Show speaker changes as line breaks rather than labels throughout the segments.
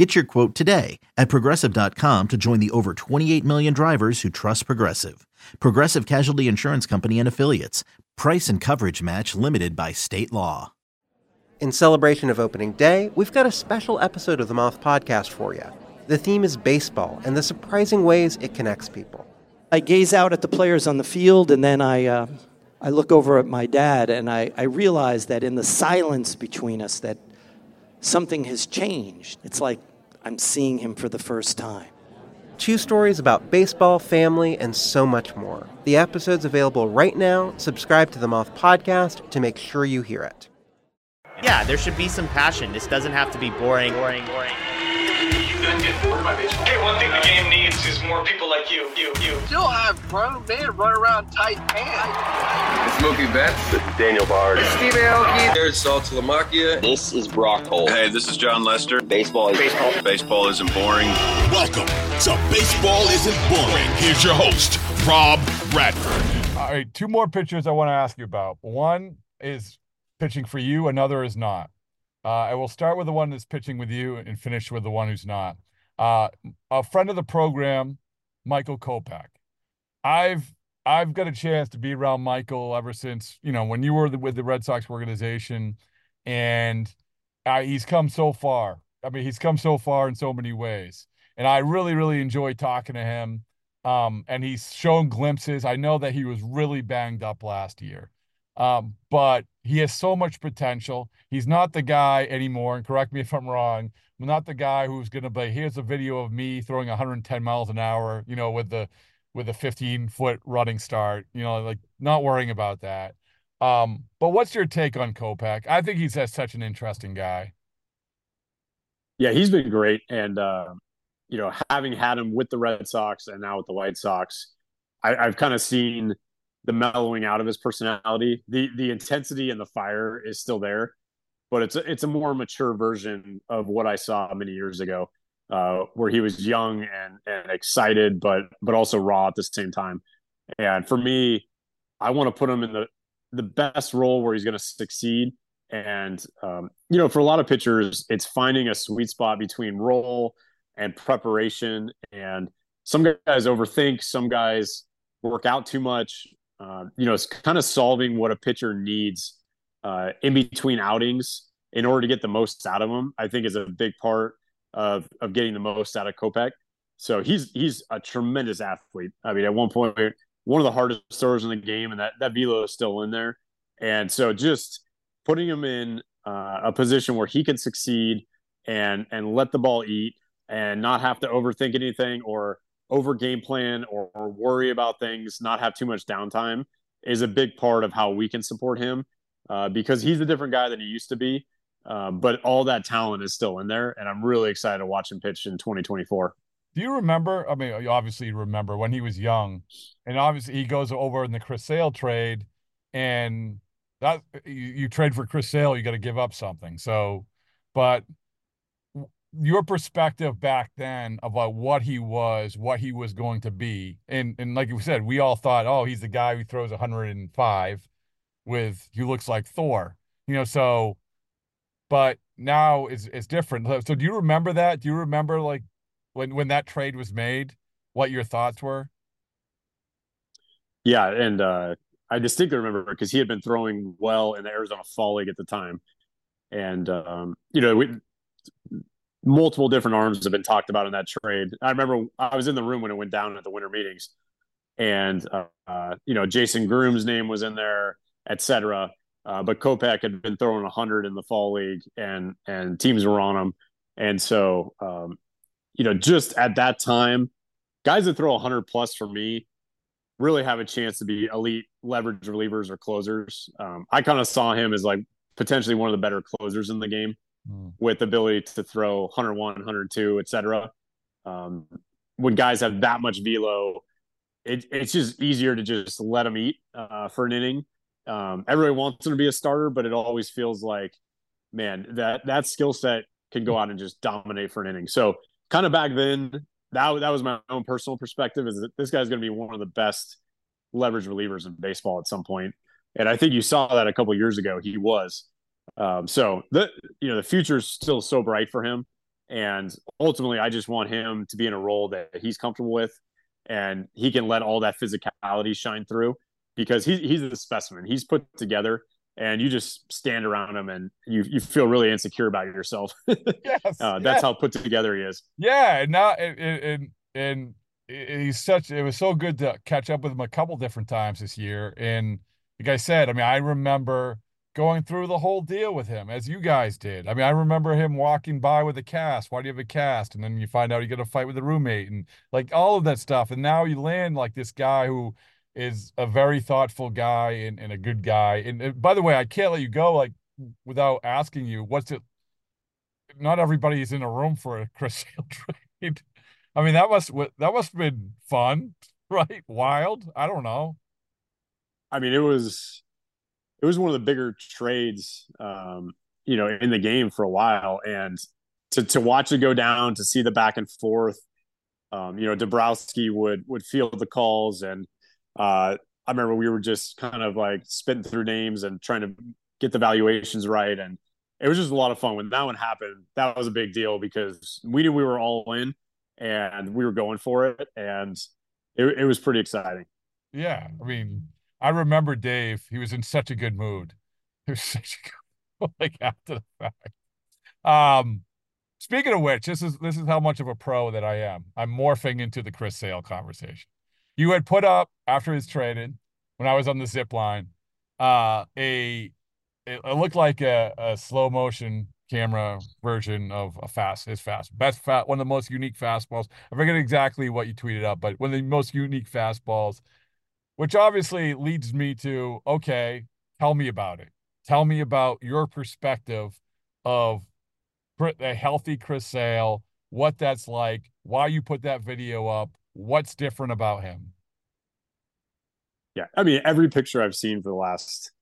Get your quote today at progressive.com to join the over 28 million drivers who trust Progressive. Progressive Casualty Insurance Company and Affiliates. Price and coverage match limited by state law.
In celebration of opening day, we've got a special episode of the Moth Podcast for you. The theme is baseball and the surprising ways it connects people.
I gaze out at the players on the field and then I, uh, I look over at my dad and I, I realize that in the silence between us that something has changed. It's like I'm seeing him for the first time.
Two stories about baseball, family, and so much more. The episode's available right now. Subscribe to the Moth Podcast to make sure you hear it.
Yeah, there should be some passion. This doesn't have to be boring, boring, boring.
Hey, one thing the game needs is more people like you, you, you.
Still have grown men run around tight pants.
It's Mookie Betts.
Daniel Bard.
Steve Aoki. There's Saltalamacchia.
This is Brock Holt.
Hey, this is Jon Lester.
Baseball is
baseball. Baseball isn't boring.
Welcome to Baseball Isn't Boring. Here's your host, Rob Bradford.
All right, two more pitchers I want to ask you about. One is pitching for you, another is not. Uh, I will start with the one that's pitching with you and finish with the one who's not. Uh, a friend of the program, Michael Kopech. I've I've got a chance to be around Michael ever since you know when you were the, with the Red Sox organization, and uh, he's come so far. I mean, he's come so far in so many ways, and I really really enjoy talking to him. Um, and he's shown glimpses. I know that he was really banged up last year. Um, but he has so much potential. He's not the guy anymore, and correct me if I'm wrong. I'm not the guy who's going to be. Here's a video of me throwing 110 miles an hour, you know, with the with a 15 foot running start. You know, like not worrying about that. Um, but what's your take on Kopech? I think he's such an interesting guy.
Yeah, he's been great, and uh, you know, having had him with the Red Sox and now with the White Sox, I, I've kind of seen the mellowing out of his personality. The the intensity and the fire is still there, but it's a, it's a more mature version of what I saw many years ago, uh, where he was young and and excited, but but also raw at the same time. And for me, I want to put him in the the best role where he's going to succeed. And um, you know, for a lot of pitchers, it's finding a sweet spot between role and preparation. And some guys overthink, some guys work out too much uh, you know, it's kind of solving what a pitcher needs uh, in between outings in order to get the most out of them. I think is a big part of of getting the most out of Kopech. So he's he's a tremendous athlete. I mean, at one point, one of the hardest throwers in the game, and that that velo is still in there. And so, just putting him in uh, a position where he can succeed and and let the ball eat and not have to overthink anything or over game plan or, or, worry about things, not have too much downtime is a big part of how we can support him uh, because he's a different guy than he used to be. Uh, but all that talent is still in there, and I'm really excited to watch him pitch in 2024.
Do you remember? I mean, you obviously remember when he was young, and obviously he goes over in the Chris Sale trade, and that you, you trade for Chris Sale, you got to give up something. So, but your perspective back then about what he was, what he was going to be, and and like you said, we all thought, oh, he's the guy who throws 105 with who looks like Thor, you know. So, but now it's it's different. So, do you remember that? Do you remember like when when that trade was made, what your thoughts were?
Yeah, and uh, I distinctly remember because he had been throwing well in the Arizona Fall League at the time, and um, you know we multiple different arms have been talked about in that trade. I remember I was in the room when it went down at the winter meetings, and uh, uh, you know Jason Groome's name was in there, etc. Uh, but Kopech had been throwing 100 in the fall league, and and teams were on him, and so um, you know just at that time, guys that throw 100 plus for me really have a chance to be elite leverage relievers or closers. Um, I kind of saw him as like potentially one of the better closers in the game mm. with ability to throw 101, 102, etc. Um, when guys have that much velo, it, it's just easier to just let them eat uh, for an inning. Um, everybody wants him to be a starter, but it always feels like, man, that that skill set can go out and just dominate for an inning. So kind of back then, that that was my own personal perspective is that this guy's going to be one of the best leverage relievers in baseball at some point. And I think you saw that a couple years ago. He was. Um, so the you know the future is still so bright for him, and ultimately, I just want him to be in a role that he's comfortable with, and he can let all that physicality shine through because he's he's a specimen. He's put together, and you just stand around him and you you feel really insecure about yourself.
yes,
uh, that's how put together he is.
Yeah, and now and and and he's such. It was so good to catch up with him a couple different times this year, and like I said, I mean, I remember going through the whole deal with him as you guys did. I mean, I remember him walking by with a cast. Why do you have a cast? And then you find out you get a fight with a roommate and like all of that stuff. And now you land like this guy who is a very thoughtful guy and, and a good guy. And, and by the way, I can't let you go like without asking you what's it. Not everybody is in a room for a Chris Sale trade. I mean, that must that must have been fun, right? Wild. I don't know.
I mean, it was it was one of the bigger trades, um, you know, in the game for a while, and to to watch it go down, to see the back and forth. Um, you know, Dombrowski would would field the calls, and uh, I remember we were just kind of like spitting through names and trying to get the valuations right, and it was just a lot of fun. When that one happened, that was a big deal because we knew we were all in, and we were going for it, and it, it was pretty exciting.
Yeah, I mean, I remember Dave. He was in such a good mood. He was such a good like after the fact. Um, speaking of which, this is this is how much of a pro that I am. I'm morphing into the Chris Sale conversation. You had put up after his trading when I was on the zip line, uh, a it, it looked like a, a slow motion camera version of a fast his fast best fat one of the most unique fastballs. I forget exactly what you tweeted up, but one of the most unique fastballs which obviously leads me to okay, tell me about it. Tell me about your perspective of a healthy Chris Sale, what that's like, why you put that video up, what's different about him.
Yeah, I mean, every picture I've seen for the last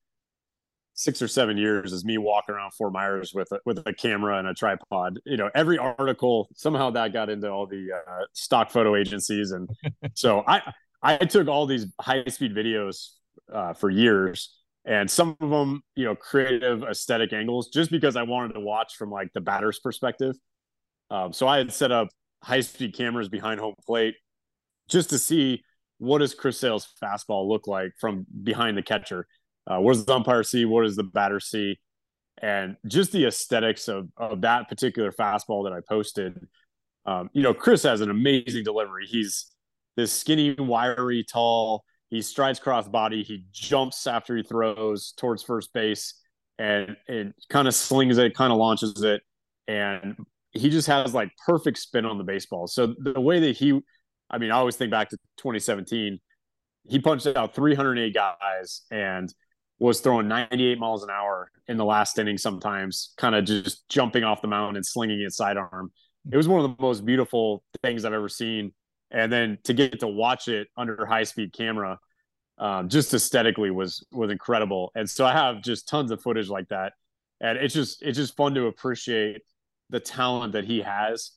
six or seven years is me walking around Fort Myers with a, with a camera and a tripod. You know, every article somehow that got into all the uh, stock photo agencies, and so I I took all these high speed videos uh, for years, and some of them, you know, creative aesthetic angles, just because I wanted to watch from like the batter's perspective. Um, so I had set up high speed cameras behind home plate just to see what does Chris Sale's fastball look like from behind the catcher. Uh, what does the umpire see? What does the batter see? And just the aesthetics of, of that particular fastball that I posted. Um, you know, Chris has an amazing delivery. He's this skinny, wiry, tall. He strides cross body. He jumps after he throws towards first base and and kind of slings it, kind of launches it, and he just has like perfect spin on the baseball. So the way that he, I mean, I always think back to 2017. He punched out 308 guys and was throwing 98 miles an hour in the last inning. Sometimes, kind of just jumping off the mound and slinging it sidearm. It was one of the most beautiful things I've ever seen and then to get to watch it under high speed camera um, just aesthetically was was incredible and so i have just tons of footage like that and it's just it's just fun to appreciate the talent that he has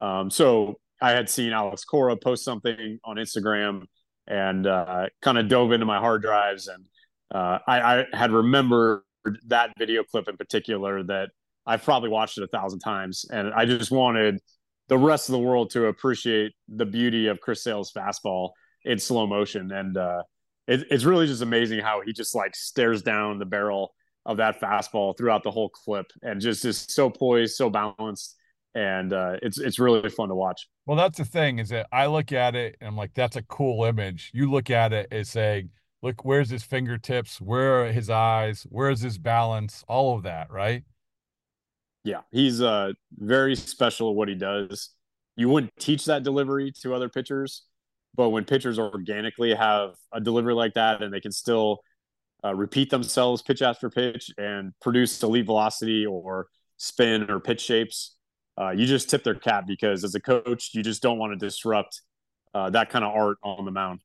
um, so i had seen alex cora post something on instagram and uh, kind of dove into my hard drives and uh, I, I had remembered that video clip in particular that i've probably watched it a thousand times and i just wanted the rest of the world to appreciate the beauty of Chris Sale's fastball in slow motion. And uh, it, it's really just amazing how he just like stares down the barrel of that fastball throughout the whole clip and just is so poised, so balanced. And uh, it's it's really fun to watch.
Well, that's the thing is that I look at it and I'm like, that's a cool image. You look at it as saying, look, where's his fingertips? Where are his eyes? Where's his balance? All of that, right?
Yeah, he's uh very special at what he does. You wouldn't teach that delivery to other pitchers, but when pitchers organically have a delivery like that and they can still uh, repeat themselves pitch after pitch and produce elite velocity or spin or pitch shapes, uh, you just tip their cap because as a coach, you just don't want to disrupt uh, that kind of art on the mound.